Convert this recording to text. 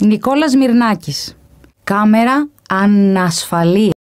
Νικόλας Μυρνάκης. Κάμερα ανασφαλεία.